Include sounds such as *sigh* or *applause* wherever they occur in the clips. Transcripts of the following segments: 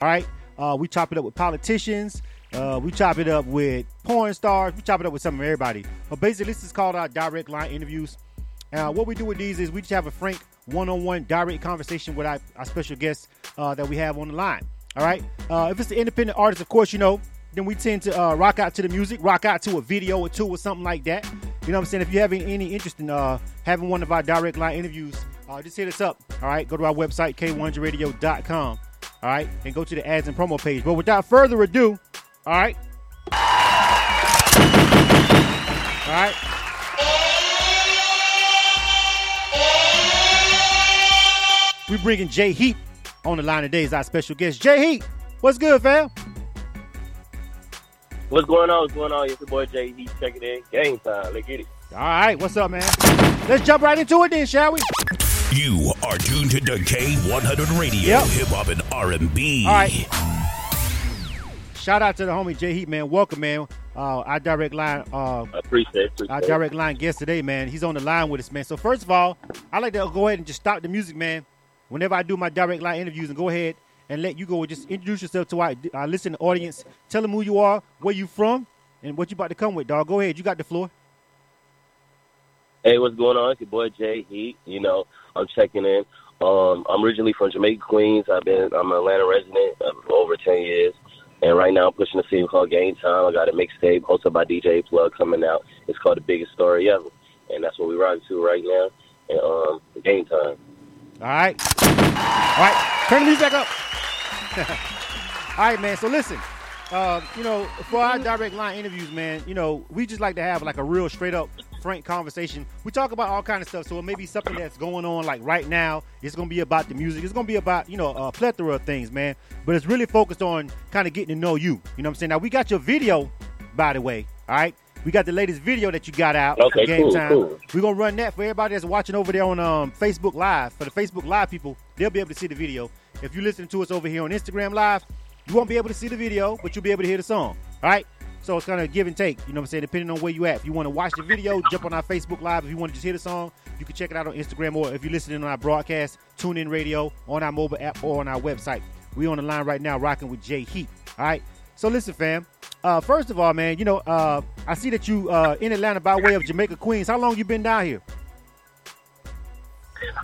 All right. Uh, we chop it up with politicians. Uh, we chop it up with porn stars. We chop it up with some of everybody. But basically, this is called our direct line interviews. Uh, what we do with these is we just have a frank one-on-one direct conversation with our, our special guests uh, that we have on the line. All right. Uh, if it's an independent artist, of course, you know, then we tend to uh, rock out to the music, rock out to a video or two or something like that. You know what I'm saying? If you have any interest in uh, having one of our direct line interviews, just hit us up. All right. Go to our website, k100radio.com. All right. And go to the ads and promo page. But without further ado, all right. All right. We bringing Jay Heat on the line today as our special guest. Jay Heat, what's good, fam? What's going on? What's going on? It's your boy Jay Heat checking in. Game time. Let's get it. All right, what's up, man? Let's jump right into it then, shall we? You are tuned to K100 Radio, Yep. hip hop and R&B. All right. Shout out to the homie Jay Heat, man. Welcome, man. Uh, our direct line, uh, I appreciate. Appreciate our direct line guest today, man. He's on the line with us, man. So first of all, I like to go ahead and just stop the music, man. Whenever I do my direct line interviews, and go ahead and let you go. Just introduce yourself to our, our listening audience. Tell them who you are, where you from, and what you about to come with, dog. Go ahead. You got the floor. Hey, what's going on? It's your boy Jay Heat. You know, I'm checking in. Um, I'm originally from Jamaica, Queens. I've been I'm an Atlanta resident for over ten years, and right now I'm pushing a single called Game Time. I got a mixtape hosted by DJ Plug coming out. It's called The Biggest Story Ever, and that's what we're rocking to right now. And um, Game Time. All right. All right. Turn the music back up. *laughs* All right, man. So listen, uh, you know, for our direct line interviews, man, you know, we just like to have like a real straight up, frank conversation. We talk about all kind of stuff. So it may be something that's going on like right now. It's gonna be about the music. It's gonna be about you know a plethora of things, man. But it's really focused on kind of getting to know you. You know what I'm saying? Now we got your video, by the way. All right. We got the latest video that you got out. Okay, game cool, time. cool. We're gonna run that for everybody that's watching over there on um, Facebook Live. For the Facebook Live people, they'll be able to see the video. If you're listening to us over here on Instagram Live, you won't be able to see the video, but you'll be able to hear the song. All right. So it's kind of give and take. You know what I'm saying? Depending on where you at. If you want to watch the video, jump on our Facebook Live. If you want to just hear the song, you can check it out on Instagram. Or if you're listening on our broadcast, tune in radio on our mobile app or on our website. We on the line right now, rocking with Jay Heat. All right. So listen, fam. Uh, first of all, man, you know, uh, I see that you uh, in Atlanta by way of Jamaica, Queens. How long you been down here?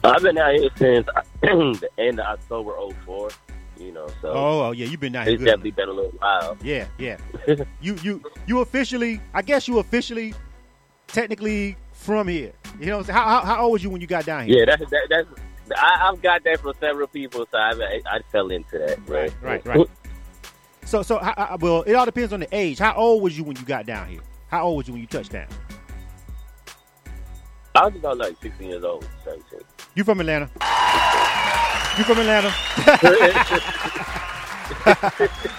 I've been out here since *clears throat* the end of October '04. You know, so Oh, oh yeah, you've been down here. it's definitely been a little while. Yeah, yeah. *laughs* you you you officially, I guess you officially, technically from here. You know, what I'm saying? how, how how old was you when you got down here? Yeah, that's that, that's. I, I've got that from several people, so I I, I fell into that. Right, Right, right. *laughs* So so well, it all depends on the age. How old was you when you got down here? How old was you when you touched down? I was about like 16 years old, 17. You from Atlanta? *laughs* You from Atlanta?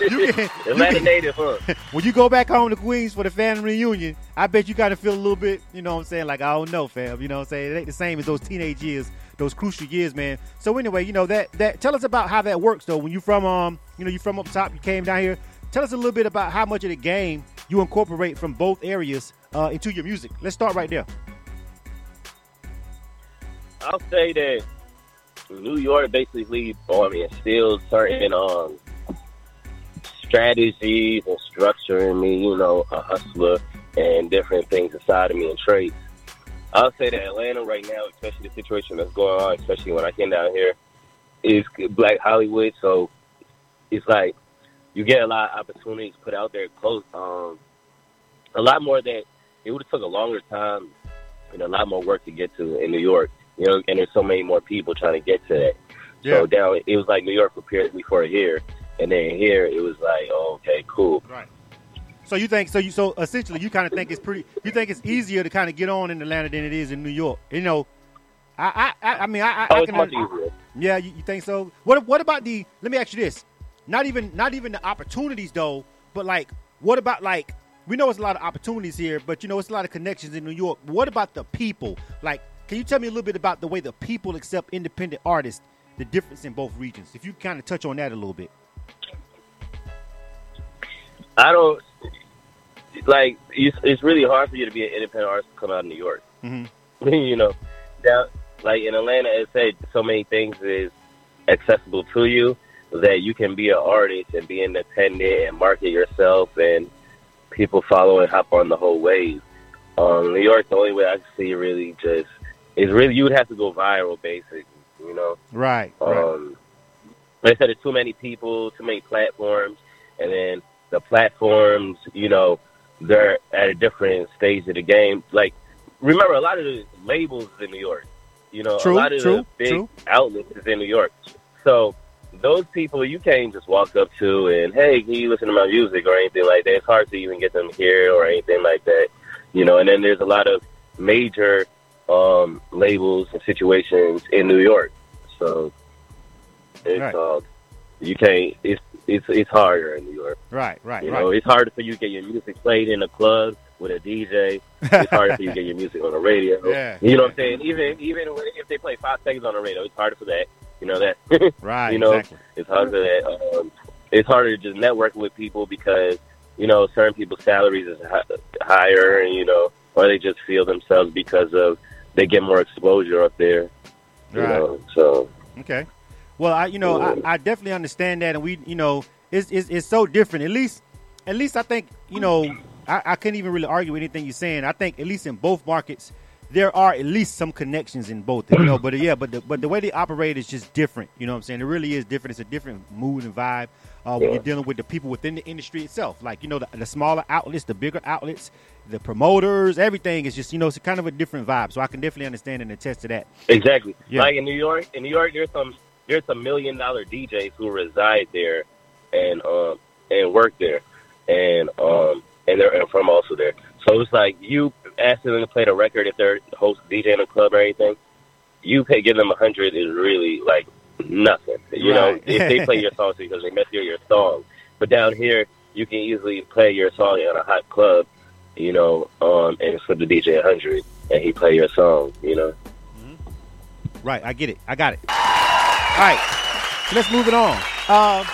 you can, you Atlanta can- native, huh? when you go back home to Queens for the family reunion, I bet you got to feel a little bit, you know what I'm saying? Like, I don't know, fam. You know what I'm saying? It ain't the same as those teenage years, those crucial years, man. So anyway, you know, that that tell us about how that works though. When you from um, you know, you from up top, you came down here. Tell us a little bit about how much of the game you incorporate from both areas uh, into your music. Let's start right there. I'll say that New York basically, I mean, instills certain um, strategies and structure in me, you know, a hustler and different things inside of me and traits. I'll say that Atlanta right now, especially the situation that's going on, especially when I came down here, is Black Hollywood. So it's like you get a lot of opportunities put out there close. Um, a lot more that it would have took a longer time and a lot more work to get to in New York. You know, and there's so many more people trying to get to that. So down, it was like New York prepared me for here, and then here it was like, oh, okay, cool. Right. So you think so? You so essentially you kind of think it's pretty. You think it's easier to kind of get on in Atlanta than it is in New York. You know, I I I, I mean I I, Oh, I can much easier. Yeah, you, you think so? What what about the? Let me ask you this: not even not even the opportunities though, but like what about like we know it's a lot of opportunities here, but you know it's a lot of connections in New York. What about the people? Like, can you tell me a little bit about the way the people accept independent artists? The difference in both regions. If you kind of touch on that a little bit. I don't like. It's, it's really hard for you to be an independent artist to come out of New York. Mhm. *laughs* you know, down like in Atlanta, it said so many things is accessible to you that you can be an artist and be independent and market yourself and people follow and hop on the whole wave. Um, New York, the only way I see really just is really you would have to go viral, basically. You know, Right. right. um, I said, there's too many people, too many platforms, and then the platforms, you know, they're at a different stage of the game. Like, remember, a lot of the labels in New York, you know, True, a lot of true, the big true. outlets is in New York. So those people you can't just walk up to and hey, can you listen to my music or anything like that. It's hard to even get them here or anything like that, you know. And then there's a lot of major um, labels and situations in New York, so it's Right. uh, you can't. It's it's it's harder in New York. Right. Right. You right. know, it's harder for you to get your music played in a club with a DJ. It's harder for you to get your music on the radio. *laughs* Yeah. You know what I'm saying? Even even if they play five seconds on the radio, it's harder for that. You know that. *laughs* Right. you know, Exactly. it's harder for that. Um, it's harder to just network with people because you know certain people's salaries is hi- higher, and you know, or they just feel themselves because of they get more exposure up there. You Right. know, so Okay. Well, I you know I, I definitely understand that, and we you know it's, it's it's so different. At least at least I think you know I, I can't even really argue with anything you're saying. I think at least in both markets there are at least some connections in both. You know, but yeah, but the, but the way they operate is just different. You know what I'm saying? It really is different. It's a different mood and vibe uh, when Yeah. you're dealing with the people within the industry itself. Like you know the, the smaller outlets, the bigger outlets, the promoters, everything is just you know it's kind of a different vibe. So I can definitely understand and attest to that. Exactly. Yeah. Like in New York, in New York, there's some there's some million dollar DJs who reside there and um and work there, and um and they're and from also there. So it's like you asking them to play the record if they're host DJ in a club or anything. You pay give them a hundred is really like nothing. You know, if they play your *laughs* songs because they mess hear your song. But down here, you can easily play your song in a hot club. You know, um, and flip the DJ hundred, and he play your song. You know. Right, I get it. I got it. All right, so let's move it on. Um,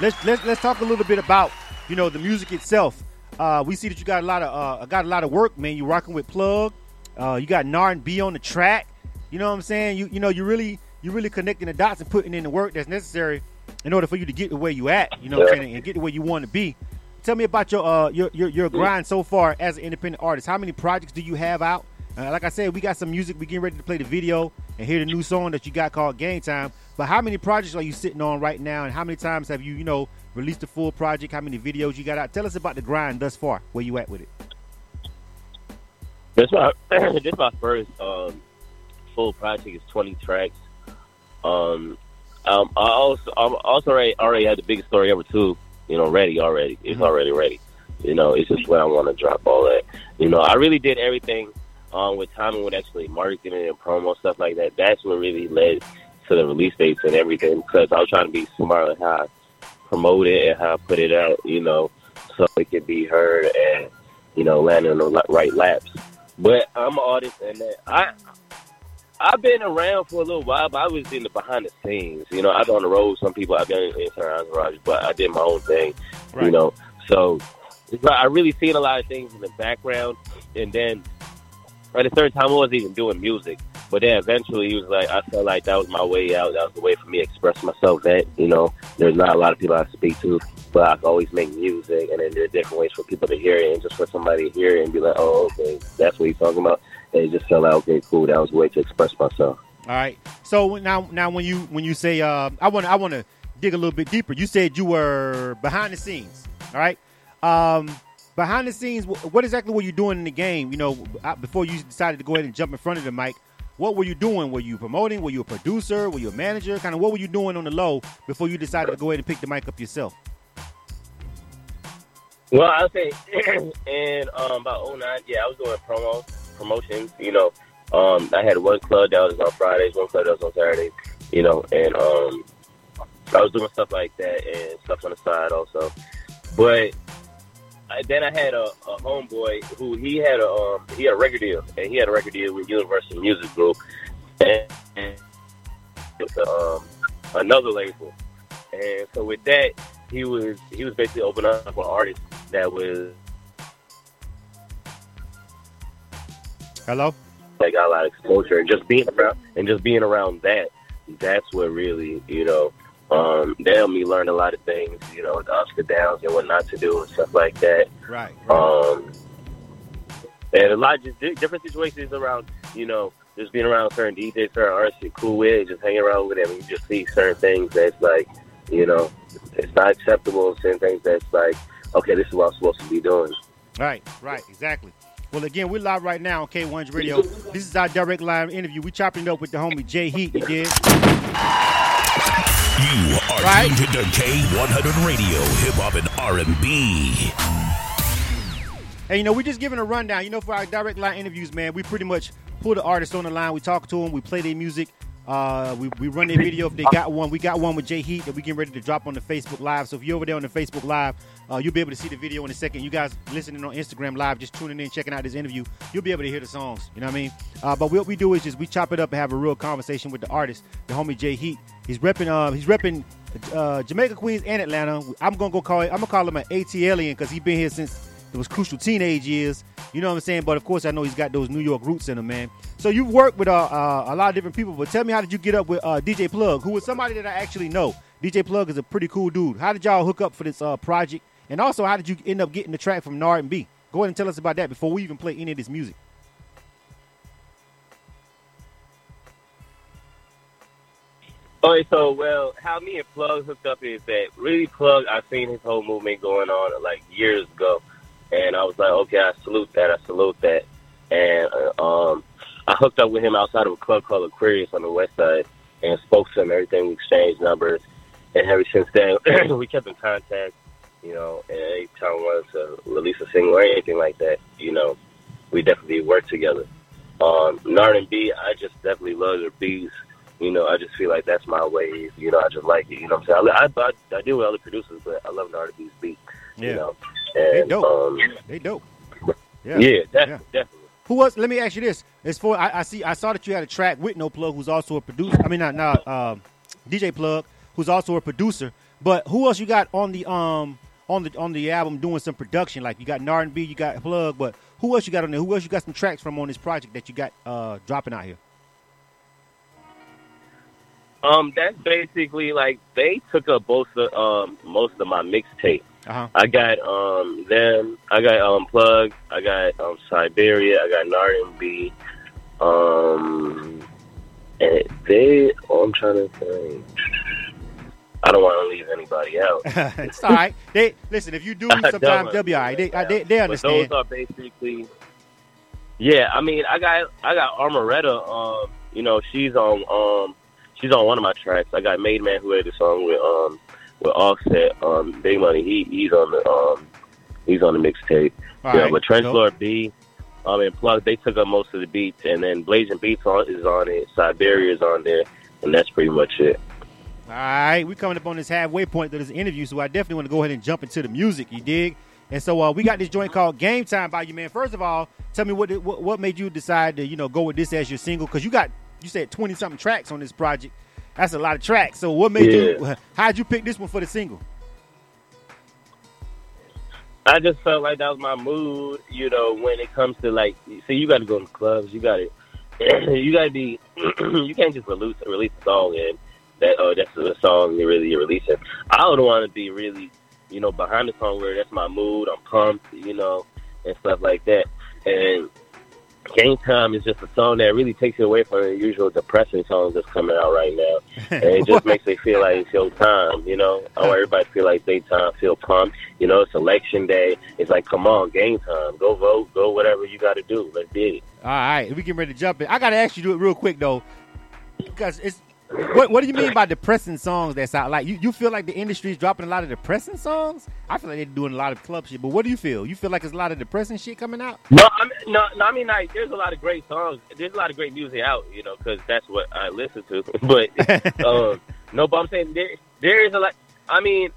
let's let's let's talk a little bit about you know the music itself. Uh, we see that you got a lot of uh, got a lot of work, man. You rocking with Plug. Uh, you got Nard and B on the track. You know what I'm saying? You you know you really you really connecting the dots and putting in the work that's necessary in order for you to get to where you at. You know what I'm saying? And get to where you want to be. Tell me about your uh your your, your grind so far as an independent artist. How many projects do you have out? Uh, like I said, we got some music. We getting ready to play the video and hear the new song that you got called Game Time. But how many projects are you sitting on right now? And how many times have you, you know, released a full project? How many videos you got out? Tell us about the grind thus far. Where you at with it? This my *clears throat* this my first um, full project is twenty tracks. Um, um, I also I'm also already already had the biggest story ever too. You know, ready already. It's Mhm. already ready. You know, it's just where I want to drop all that. You know, I really did everything um, with timing with actually marketing and promo stuff like that. That's what really led to the release dates and everything because I was trying to be smart with how I promote it and how I put it out. You know, so it could be heard and you know land on the right laps. But I'm an artist, and I I've been around for a little while, but I was in the behind the scenes. You know, I've on the road. Some people I've been in Entourage Garage, but I did my own thing. You know, so I really seen a lot of things in the background, and then at the third time I wasn't even doing music. But then eventually, he was like, I felt like that was my way out. That was the way for me to express myself. That you know, there's not a lot of people I speak to, but I can always make music, and then there are different ways for people to hear it, and just for somebody to hear it and be like, oh, okay, that's what he's talking about. And it just felt like, okay, cool. That was a way to express myself. All right. So now, now when you when you say, uh, I want I want to dig a little bit deeper. You said you were behind the scenes. All right. Um, behind the scenes, what exactly were you doing in the game? You know, uh, before you decided to go ahead and jump in front of the mic, what were you doing? Were you promoting? Were you a producer? Were you a manager? Kind of what were you doing on the low before you decided to go ahead and pick the mic up yourself? Well, I'll say *clears throat* in um, about 09, yeah, I was doing promo promotions. You know, um, I had one club that was on Fridays, one club that was on Saturdays. You know, and um, I was doing stuff like that and stuff on the side also. But I, then I had a, a homeboy who he had a um, he had a record deal, and he had a record deal with Universal Music Group, and, with um, another label. And so with that, he was he was basically opening up for artists that was Hello. that got a lot of exposure and just being around and just being around that that's what really you know Um, they helped me learn a lot of things, you know, the ups and downs and what not to do and stuff like that. Right. right. Um, and a lot of di- different situations around, you know, just being around certain DJs, certain artists you're cool with, just hanging around with them, and you just see certain things that's like, you know, it's not acceptable, certain things that's like, okay, this is what I'm supposed to be doing. Right, right, exactly. Well, again, we're live right now on K1's Radio. This is our direct live interview. We chopping it up with the homie Jay Heat. You did. You are Right. tuned to K100 Radio, hip hop and R&B. Hey, you know, we're just giving a rundown. You know, for our direct line interviews, man, we pretty much pull the artist on the line. We talk to them. We play their music. Uh, we, we run their video if they got one. We got one with Jay Heat that we getting ready to drop on the Facebook Live. So if you're over there on the Facebook Live, uh, you'll be able to see the video in a second. You guys listening on Instagram Live, just tuning in, checking out this interview, you'll be able to hear the songs. You know what I mean? Uh, but what we do is just we chop it up and have a real conversation with the artist, the homie Jay Heat. He's repping. Uh, he's repping uh, Jamaica, Queens, and Atlanta. I'm gonna go call it. I'm gonna call him an AT alien because he's been here since it was crucial teenage years. You know what I'm saying? But of course, I know he's got those New York roots in him, man. So you've worked with uh, uh, a lot of different people. But tell me, how did you get up with uh, DJ Plug, who was somebody that I actually know? DJ Plug is a pretty cool dude. How did y'all hook up for this uh, project? And also, how did you end up getting the track from Nard and B? Go ahead and tell us about that before we even play any of this music. Okay, so well, how me and Plug hooked up is that really Plug. I've seen his whole movement going on like years ago, and I was like, okay, I salute that. I salute that, and uh, um, I hooked up with him outside of a club called Aquarius on the west side, and spoke to him. Everything we exchanged numbers, and ever since then *clears throat* we kept in contact. You know, and every time we wanted to release a single or anything like that, you know, we definitely worked together. Um, Nard and B, I just definitely love their beats. You know, I just feel like that's my wave. You know, I just like it. You know what I'm saying? I, I, I, I deal with other producers, but I love Nard and B's beat. Yeah. You know, They dope. um, They dope. yeah, definitely, definitely. Who was? Let me ask you this: As for I, I see, I saw that you had a track with No Plug, who's also a producer. I mean, not not um, DJ Plug, who's also a producer. But who else you got on the um on the on the album doing some production? Like you got Nard and B, you got Plug, but who else you got on there? Who else you got some tracks from on this project that you got uh dropping out here? Um, that's basically like they took up both of um most of my mixtape. Uh huh. I got um them. I got um plug. I got um Siberia. I got Nard B. Um, and they. Oh, I'm trying to think. I don't want to leave anybody out. *laughs* it's all right. They listen. If you do, *laughs* sometimes they'll be all right. They they, they understand. But those are basically. Yeah, I mean, I got I got Armoretta. Um, you know, she's on um she's on one of my tracks. I got Made Man who had the song with um with Offset. Um, Big Money. He he's on the um he's on the mixtape. Yeah, right, but Trench. Lord B, um, and Plug, they took up most of the beats, and then Blazing Beats on, is on it, Siberia is on there, and that's pretty much it. All right, we're coming up on this halfway point to this interview, so I definitely want to go ahead and jump into the music. You dig? And so uh, we got this joint called Game Time by you, man. First of all, tell me what what, what made you decide to you know go with this as your single? Because you got you said twenty something tracks on this project. That's a lot of tracks. So what made you? How'd you pick this one for the single? I just felt like that was my mood, you know, when it comes to like, see, you got to go to clubs, you got to, *clears throat* you got to be, *clears throat* you can't just release release a song and that oh that's the song you really you're releasing. I would want to be really, you know, behind the song where that's my mood, I'm pumped, you know, and stuff like that. And Game Time is just a song that really takes you away from the usual depressing songs that's coming out right now. *laughs* And it just makes it feel like it's your time, you know. I want everybody to feel like they time, feel pumped. You know, it's election day. It's like, come on, game time. Go vote. Go whatever you got to do. Let's do it. All right, we getting ready to jump in. I got to ask you to do it real quick though, because it's. What, what do you mean by depressing songs that's out? Like you, you feel like the industry is dropping a lot of depressing songs? I feel like they're doing a lot of club shit. But what do you feel? You feel like there's a lot of depressing shit coming out? No, I mean, no, no, I mean, like, there's a lot of great songs. There's a lot of great music out, you know, because that's what I listen to. *laughs* but um, no, but I'm saying there, there is a lot. I mean,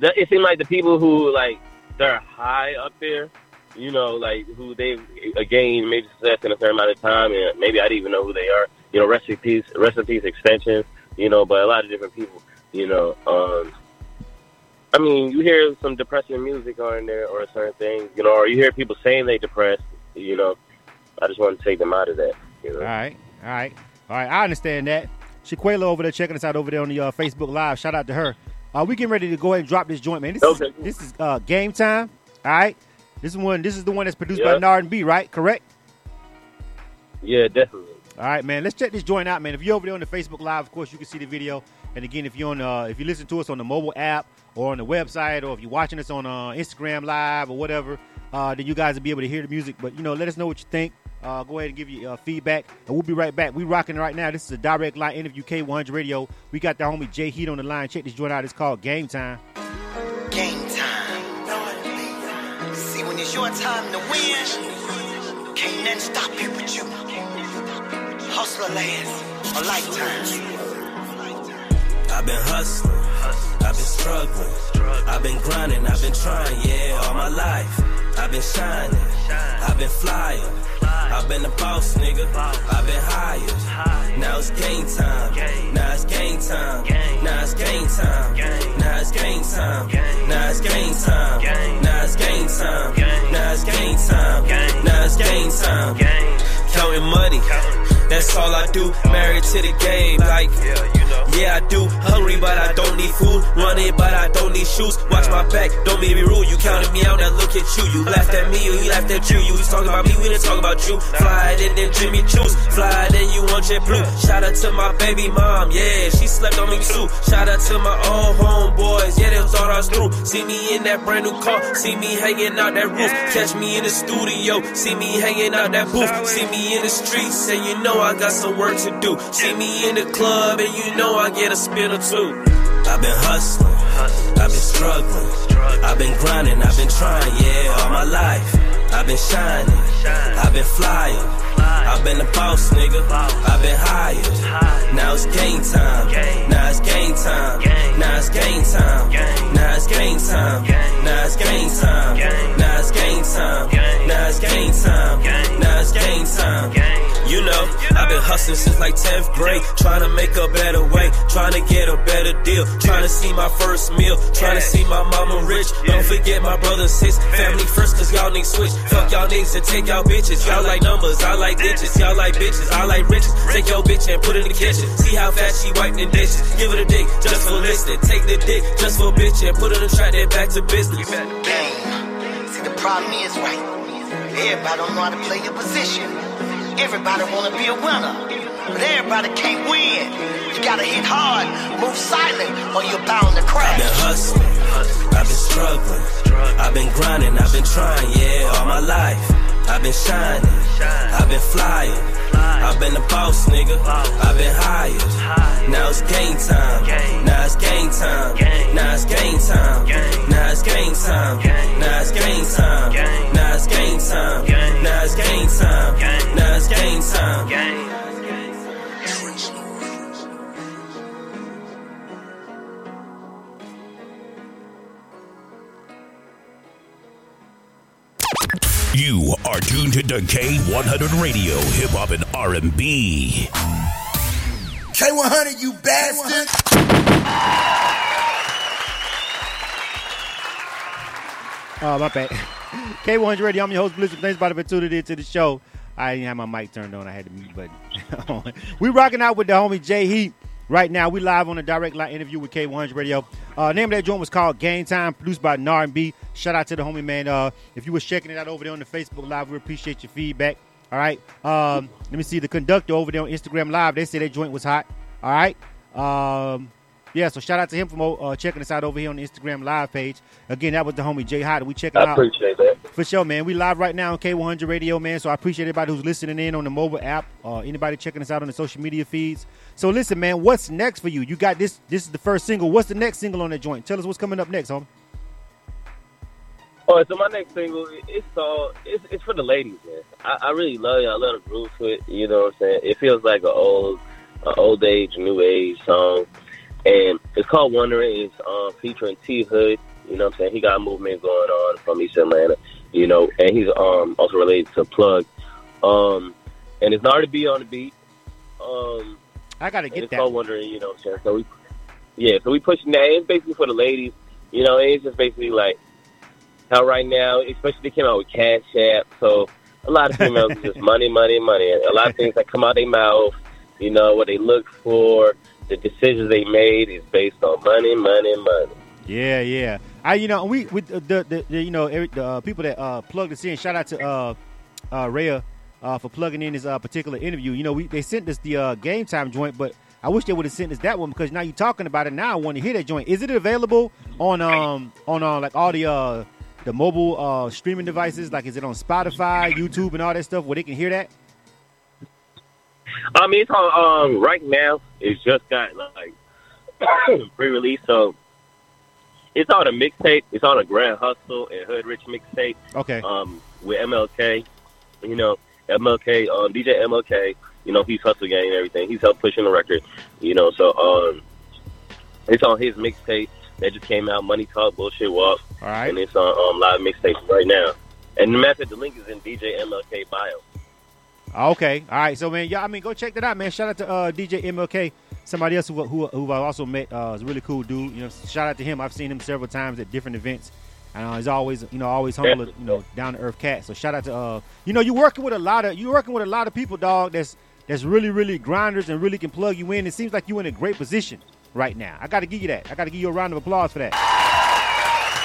the, it seems like the people who like they're high up there, you know, like who they've gained maybe success in a certain amount of time, and maybe I didn't even know who they are. You know, rest in peace, rest in peace, XXXTentacion. You know, but a lot of different people. You know, um, I mean, you hear some depressing music on there or certain things, you know, or you hear people saying they depressed. You know, I just want to take them out of that. You know. All right, all right, all right. I understand that. Shaquela over there checking us out over there on the uh, Facebook Live. Shout out to her. Uh, we getting ready to go ahead and drop this joint, man. This Okay. is this is uh, game time. All right. This is one. This is the one that's produced by Yeah. Nard and B, right? Correct. Yeah, definitely. All right, man. Let's check this joint out, man. If you're over there on the Facebook Live, of course, you can see the video. And again, if you're on, uh, if you listen to us on the mobile app or on the website, or if you're watching us on uh, Instagram Live or whatever, uh, then you guys will be able to hear the music. But you know, let us know what you think. Uh, go ahead and give you uh, feedback, and we'll be right back. We rocking right now. This is a direct line interview, K100 Radio. We got the homie Jay Heat on the line. Check this joint out. It's called Game Time. Game time. See, when it's your time to win, can't nothing stop you but you. Hustler lands a lifetime. I've been hustling, I've been struggling, I've been grinding, I've been trying, yeah, all my life. I've been shining, I've been flying, I've been the boss, nigga, I've been hired. Now it's game time, now it's game time, now it's game time, now it's game time, now it's game time, now it's game time, now it's game time, now it's game time. Counting money. That's all I do. Married to the game, like yeah, I do. Hungry, but I don't need food. Running, but I don't need shoes. Watch my back, don't make me rude. You counted me out, now look at you. You laughed at me, he laughed at you. You was talking about me, we didn't talk about you. Fly it and then Jimmy Juice. Fly it you want your blue. Shout out to my baby mom, yeah, she slept on me too. Shout out to my old homeboys, yeah, they thought I was through. See me in that brand new car, see me hanging out that roof. Catch me in the studio, see me hanging out that booth. See me in the streets, and you know I got some work to do. See me in the club, and you know I get a spit or two. I've been hustling, I've been struggling, I've been grinding, I've been trying, yeah, all my life. I've been shining, I've been flying, I've been a boss, nigga, I've been hired. Now it's game time, now it's game time, now it's game time, now it's game time, now it's game time, now it's game time, now it's game time, now it's game time. You know, I've been hustling since like 10th grade, trying to make a better way, trying to get a better deal, trying to see my first meal, trying to see my mama rich. Don't forget my brother sis, family first, cause y'all need switch. Fuck y'all niggas and take y'all bitches. Y'all like numbers, I like digits. Y'all like bitches, I like riches. Take your bitch and put it in the kitchen. See how fast she wipe the dishes. Give it a dick just for listening. Take the dick just for bitch and put it in the track, then back to business. Game. See, the problem is, right? Everybody don't know how to play your position. Everybody wanna be a winner, but everybody can't win. You gotta hit hard, move silent, or you're bound to crash. I've been hustling, I've been struggling, I've been grinding, I've been trying, yeah, all my life. I've been shining, I've been flying, I've been the boss, nigga. I've been hired. Now it's game time. Now it's game time. Now it's game time. Now it's game time. Now it's game time. Now it's game time. Now it's game time. Now it's game time. You are tuned to K100 Radio, Hip Hop and R&B. K100, you bastard! Oh, my bad. *laughs* K100 Radio, I'm your host, Blizzard. Thanks for tuning in to the show. I didn't have my mic turned on. I had the mute button. *laughs* we rocking out with the homie Jay Heat right now. We live on a direct line interview with K100 Radio. Uh, name of that joint was called Game Time, produced by Nard and B. Shout out to the homie, man. Uh, if you was checking it out over there on the Facebook Live, we appreciate your feedback. All right. Um, let me see the conductor over there on Instagram Live. They said that joint was hot. All right. Um, yeah, so shout out to him for uh, checking us out over here on the Instagram Live page. Again, that was the homie Jay Hot. We checking I out appreciate that. for sure, man. We live right now on K100 Radio, man. So I appreciate everybody who's listening in on the mobile app. Uh, anybody checking us out on the social media feeds. So listen, man. What's next for you? You got this. This is the first single. What's the next single on that joint? Tell us what's coming up next, homie. Oh, so my next single, it's all it's, it's for the ladies, man. I, I really love it. I love the groove to it. You know what I'm saying? It feels like an old, an old age, new age song, and it's called Wondering. It's um, featuring T Hood. You know what I'm saying? He got a movement going on from East Atlanta. You know, and he's um also related to Plug. Um, and it's not to be on the beat. Um, I gotta get it's that. It's called Wondering. You know what I'm saying? So we, yeah, so we pushing that. It's basically for the ladies. You know, it's just basically like how right now, especially they came out with Cash App, so a lot of females is just *laughs* money, money, money. A lot of things that come out their mouth You know what they look for. The decisions they made is based on money, money, money. Yeah, yeah. I, you know, we with the, the, the you know every, the uh, people that uh, plugged us in. Shout out to uh, uh, Rhea uh, for plugging in this uh, particular interview. You know, we they sent us the uh, game time joint, but I wish they would have sent us that one because now you're talking about it. Now I want to hear that joint. Is it available on um on uh, like all the uh the mobile uh streaming devices? Like, is it on Spotify, YouTube, and all that stuff where they can hear that? I mean, it's on um, right now. It's just got like *coughs* pre-release, so it's on a mixtape. It's on a Grand Hustle and Hood Rich mixtape. Okay. Um, with MLK, you know, MLK, um, DJ MLK. You know, he's Hustle Gang and everything. He's helped pushing the record. You know, so um, it's on his mixtape that just came out. Money Talk, Bullshit Walk, All right. and it's on um, live mixtape right now. And the method, the link is in DJ MLK bio. Okay, all right. So man, yeah, I mean, go check that out, man. Shout out to uh, DJ MLK, somebody else who who, who I also met. Uh, is a really cool dude. You know, shout out to him. I've seen him several times at different events, and uh, he's always you know always humble, you know, down to earth cat. So shout out to uh, you know, you're working with a lot of you're working with a lot of people, dog. That's that's really really grinders and really can plug you in. It seems like you're in a great position right now. I got to give you that. I got to give you a round of applause for that.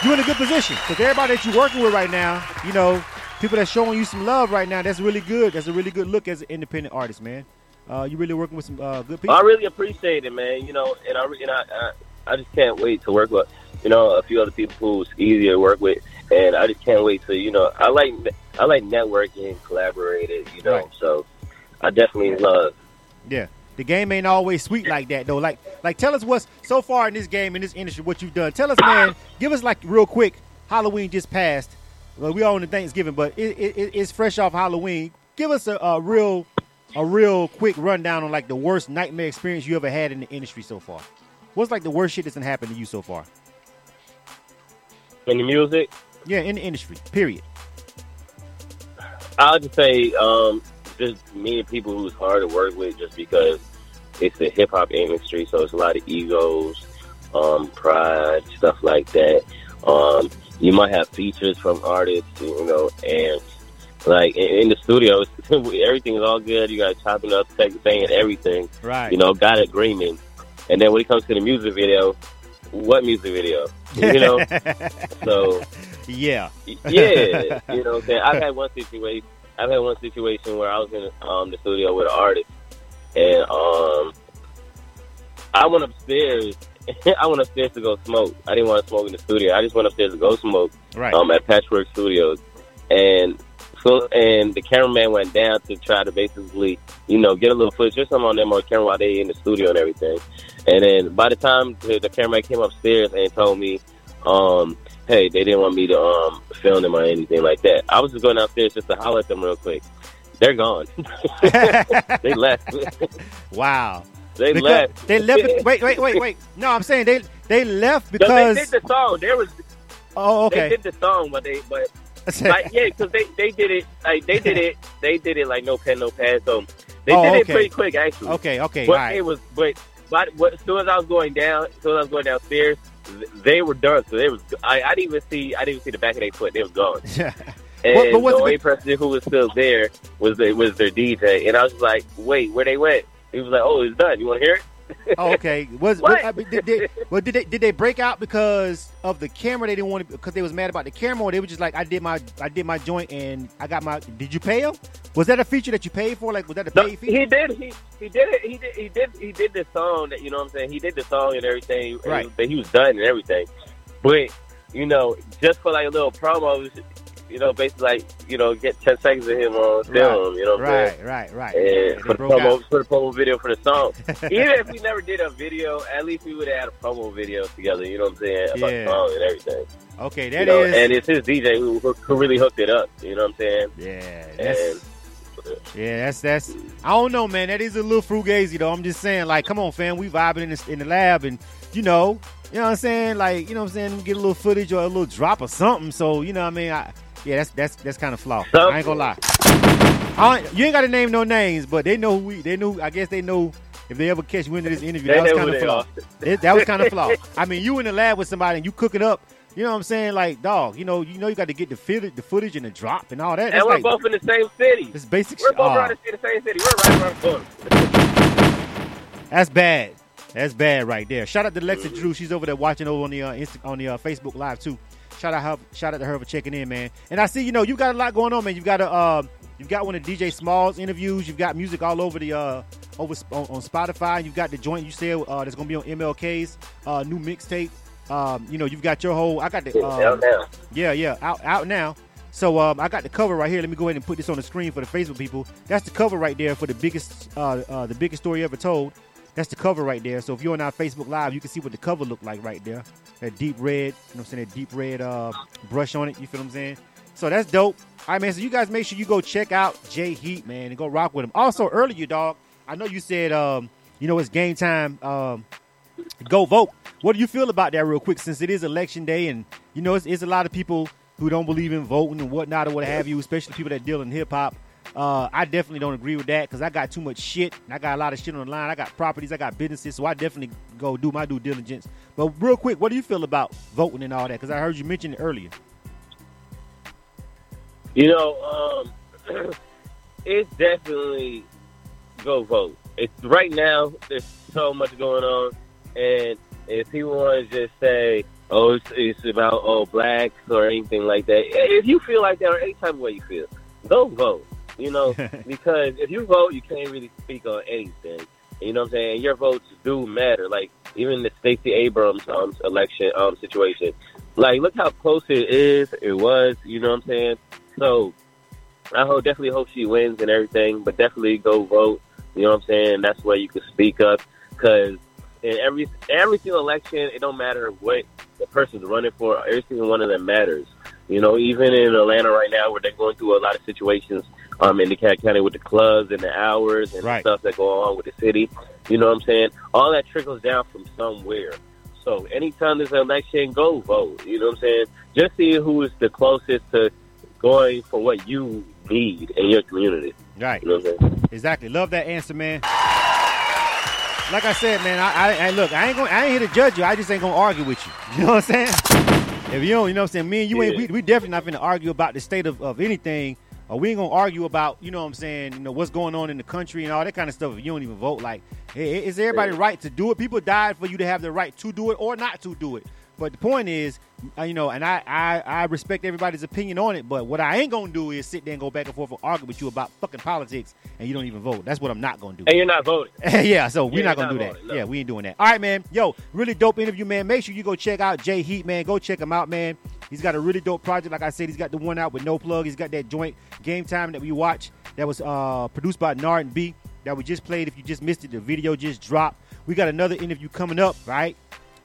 You're in a good position because everybody that you're working with right now, you know, people that's showing you some love right now. That's really good. That's a really good look as an independent artist, man. Uh, you really working with some uh, good people. I really appreciate it, man. You know, and I, and I, I, I just can't wait to work with, you know, a few other people who's easier to work with, and I just can't wait to, you know, I like, I like networking, collaborating, you know, Right. so I definitely love. Yeah. The game ain't always sweet like that though. Like like tell us what's so far in this game in this industry what you've done. Tell us, man. Give us like real quick. Halloween just passed. Well, we all in Thanksgiving, but it, it, it- it's fresh off Halloween. Give us a, a real a real quick rundown on like the worst nightmare experience you ever had in the industry so far. What's like the worst shit that's happened to you so far? In the music, Yeah, in the industry. Period. I'll just say, um, just meeting people who's hard to work with, just because it's the hip hop industry, so it's a lot of egos, um, pride, stuff like that. Um, you might have features from artists, you know, and like in, the studio, it's, *laughs* everything is all good. You got chopping up, saying everything, Right. you know, got agreement. And then when it comes to the music video, what music video? You know, *laughs* so yeah. yeah, *laughs* you know what I'm saying? I've had one situation. I've had one situation where I was in um, the studio with an artist, and um, I went upstairs. *laughs* I went upstairs to go smoke. I didn't want to smoke in the studio. I just went upstairs to go smoke Right. um, at Patchwerk Studios, and so and the cameraman went down to try to basically, you know, get a little footage or something on them on camera while they in the studio and everything. And then by the time the, the cameraman came upstairs and told me, um, hey, they didn't want me to um film them or anything like that. I was just going downstairs just to holler at them real quick. They're gone. *laughs* *laughs* they left. wow. They Because left. they left. it- Wait, wait, wait, wait. *laughs* No, I'm saying they they left Because they did the song. There was oh, okay. they did the song, but they but like yeah, because they they did it like they did it *laughs* they did it like no pen no pad. So they Oh, did it pretty quick actually. okay, okay, But right. it was but but what, as soon as I was going down, as soon as I was going downstairs, they were done. So they was I, I didn't even see I didn't even see the back of their foot. They was gone. *laughs* And What- but the the only person who was still there was the, was their DJ, and I was like, "Wait, where they went?" He was like, "Oh, it's done. You want to hear it?" oh, okay. *laughs* Was What? I mean, did they, well, did they did they break out because of the camera? They didn't want to because they was mad about the camera, or they were just like, I did my I did my joint and I got my. Did you pay him? Was that a feature that you paid for? Like, was that a No, paid feature? he did. He he did it. He did. He did. He did the song. That you know what I'm saying. He did the song and everything. and Right. But he was done and everything. But you know, just for like a little promo, you know, basically like you know, get ten seconds of him on film. You know what I'm saying? right, right, right. And for the promo, out. for the promo video for the song. *laughs* Even if we never did a video, at least we would have had a promo video together. You know what I'm saying about Yeah. the song and everything. Okay, you that know, is. and it's his DJ who, who really hooked it up. You know what I'm saying? yeah, And yeah, that's that's. I don't know, man. That is a little frugazy though. I'm just saying, like, come on, fam. We vibing in the in the lab, and you know, you know what I'm saying. Like, you know what I'm saying. Get a little footage or a little drop or something. So you know what I mean. I, yeah, that's that's that's kind of flaw. I ain't gonna lie. Ain't- you ain't got to name no names, but they know who we. They knew. I guess they know if they ever catch wind of this interview. That was kind of they flaw. It- that was kind of *laughs* flaw. I mean, you in the lab with somebody and you cooking up. You know what I'm saying? Like, dog. You know, you know, you got to get the footage, the footage and the drop and all that. and That's we're like both in the same city. it's basic We're both Aw. around the same city. We're right around the corner. That's bad. That's bad right there. Shout out to Lexa Drew. She's over there watching over on the uh, Insta- on the uh, Facebook Live too. Shout out her, shout out to her for checking in, man. And I see you know you got a lot going on, man. You've got a uh, you've got one of DJ Smalls interviews. You've got music all over the uh, over on, on Spotify. You've got the joint you said uh, that's gonna be on MLK's uh, new mixtape. Um, you know you've got your whole. I got the Yeah, uh, now. yeah, yeah, out out now. So um, I got the cover right here. Let me go ahead and put this on the screen for the Facebook people. That's the cover right there for the biggest uh, uh, the biggest story ever told. That's the cover right there. So if you're on our Facebook Live, you can see what the cover looked like right there. That deep red, you know what I'm saying, that deep red uh, brush on it. You feel what I'm saying? So that's dope. All right, man. So you guys make sure you go check out Jay Heat, man, and go rock with him. Also, earlier, dog, I know you said, um, you know, it's game time. Um, go vote. What do you feel about that, real quick? Since it is election day, and you know, it's, it's a lot of people who don't believe in voting and whatnot or what have you, especially people that deal in hip hop. Uh, I definitely don't agree with that because I got too much shit. I got a lot of shit on the line. I got properties. I got businesses, so I definitely go do my due diligence. But real quick, what do you feel about voting and all that? Because I heard you mention it earlier. You know, um, *clears throat* it's definitely go vote. It's right now. There's so much going on, and if people want to just say, "Oh, it's, it's about oh blacks" or anything like that, if you feel like that or any type of way you feel, go vote. You know, *laughs* because if you vote, you can't really speak on anything. You know what I'm saying? Your votes do matter. Like even the Stacey Abrams um, election um, situation. Like, look how close it is. It was. You know what I'm saying? So I hope, definitely hope she wins and everything, but definitely go vote. You know what I'm saying? That's where you can speak up because in every every single election, it don't matter what the person's running for. Every single one of them matters. You know, even in Atlanta right now, where they're going through a lot of situations um, in DeKalb County with the clubs and the hours and Right. stuff that go on with the city. You know what I'm saying? All that trickles down from somewhere. So anytime there's an election, go vote. You know what I'm saying? Just see who is the closest to going for what you need in your community. Right. You know what I'm saying? Exactly. Love that answer, man. Like I said, man, I, I, I look, I ain't going, I ain't here to judge you. I just ain't gonna argue with you. *laughs* You know what I'm saying? If you don't, you know what I'm saying. Me and you ain't, we, we definitely not gonna argue about the state of, of anything. Or we ain't gonna argue about, you know what I'm saying, you know what's going on in the country and all that kind of stuff. If you don't even vote, like, hey, is everybody right to do it? People died for you to have the right to do it or not to do it. But the point is, uh, you know, and I, I, I respect everybody's opinion on it. But what I ain't gonna do is sit there and go back and forth and argue with you about fucking politics and you don't even vote. That's what I'm not gonna do. And you're not voting. *laughs* yeah, so we're Yeah, not gonna not do that. no. Yeah, we ain't doing that. All right, man. Yo, really dope interview, man. Make sure you go check out Jay Heat, man. Go check him out, man. He's got a really dope project. Like I said, he's got the one out with no plug. He's got that joint game time that we watch that was uh, produced by Nard and B that we just played. If you just missed it, the video just dropped. We got another interview coming up, right?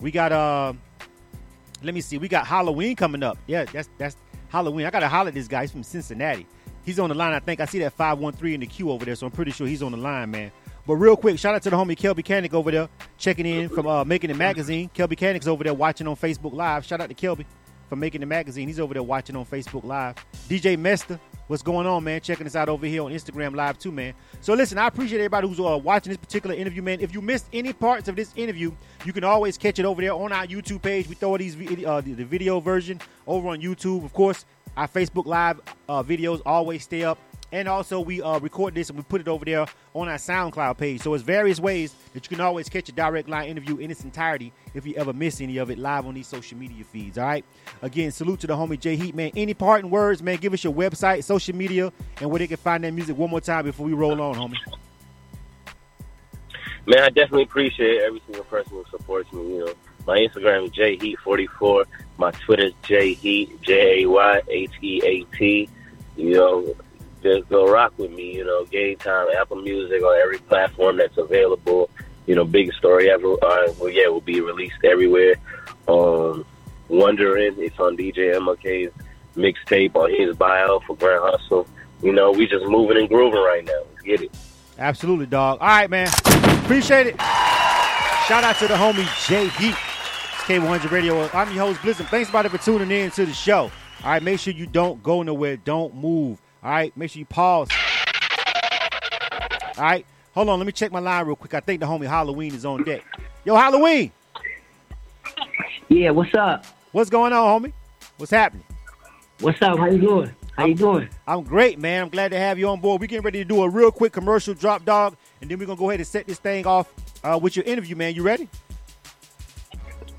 We got uh, let me see. We got Halloween coming up. Yeah, that's that's Halloween. I gotta holler at this guy. He's from Cincinnati. He's on the line. I think I see that five one three in the queue over there. So I'm pretty sure he's on the line, man. But real quick, shout out to the homie Kelby Canick over there checking in from uh, Making It Magazine. Kelby Canick's over there watching on Facebook Live. Shout out to Kelby from Making the Magazine. He's over there watching on Facebook Live. DJ Mester, what's going on, man? Checking us out over here on Instagram Live too, man. So listen, I appreciate everybody who's uh, watching this particular interview, man. If you missed any parts of this interview, you can always catch it over there on our YouTube page. We throw these uh, the, the video version over on YouTube, of course. Our Facebook Live uh, videos always stay up. And also, we uh, record this and we put it over there on our SoundCloud page. So, it's various ways that you can always catch a direct line interview in its entirety if you ever miss any of it live on these social media feeds. All right. Again, salute to the homie Jay Heat, man. Any parting words, man? Give us your website, social media, and where they can find that music one more time before we roll on, homie. Man, I definitely appreciate every single person who supports me. You know, my Instagram is jheat44. My Twitter is jheat, J A Y H E A T. You know, just go rock with me. You know, Game Time, Apple Music, on every platform that's available. You know, biggest story ever. Uh, well, yeah, will be released everywhere. Um, Wondering, it's on DJ MLK's mixtape on his bio for Grand Hustle. You know, we just moving and grooving right now. Let's get it. Absolutely, dog. All right, man. Appreciate it. Shout out to the homie Jay Heat. It's K100 Radio. I'm your host, Blizzard. Thanks, everybody, for tuning in to the show. All right, make sure you don't go nowhere. Don't move. All right, make sure you pause. All right, hold on. Let me check my line real quick. I think the homie Halloween is on deck. Yo, Halloween, Yeah, what's up? what's going on, homie? What's happening? What's up? How you doing? How you doing? I'm great, man. I'm glad to have you on board. We're getting ready to do a real quick commercial drop, dog, and then we're gonna go ahead and set this thing off uh, with your interview, man. You ready?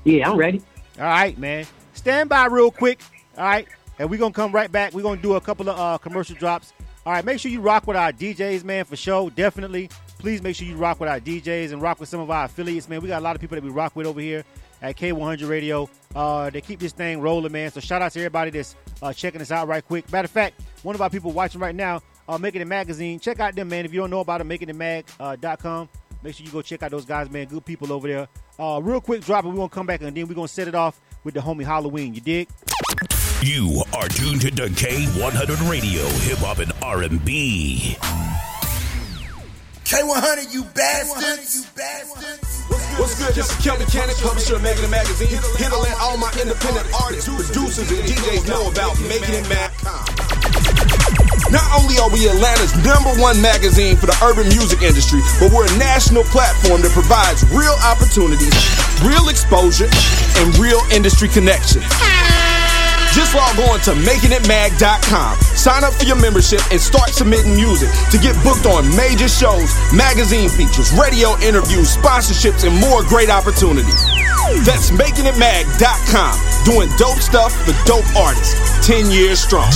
Yeah, I'm ready. All right, man. Stand by real quick. All right, and we're gonna come right back. We're gonna do a couple of uh, commercial drops. All right, make sure you rock with our DJs, man, for show. Definitely. Please make sure you rock with our DJs and rock with some of our affiliates, man. We got a lot of people that we rock with over here at K100 Radio. Uh, they keep this thing rolling, man. So shout out to everybody that's uh, checking us out right quick. Matter of fact, one of our people watching right now, uh, Making It Magazine. Check out them, man. If you don't know about them, makingitmag.com. Uh, make sure you go check out those guys, man. Good people over there. Uh, real quick drop, and we're going to come back, and then we're going to set it off with the homie Halloween. You dig? You are tuned to K100 Radio, Hip Hop and R&B. K100, you bastards! You bastards! What's good? This is Kelby Cannon, publisher of Making It Magazine. Here to let all my independent artists, producers, and DJs know about Making It Mag. Not only are we Atlanta's number one magazine for the urban music industry, but we're a national platform that provides real opportunities, real exposure, and real industry connections. Just log on to makingitmag.com. Sign up for your membership and start submitting music to get booked on major shows, magazine features, radio interviews, sponsorships, and more great opportunities. That's makingitmag.com. Doing dope stuff for dope artists. 10 years strong.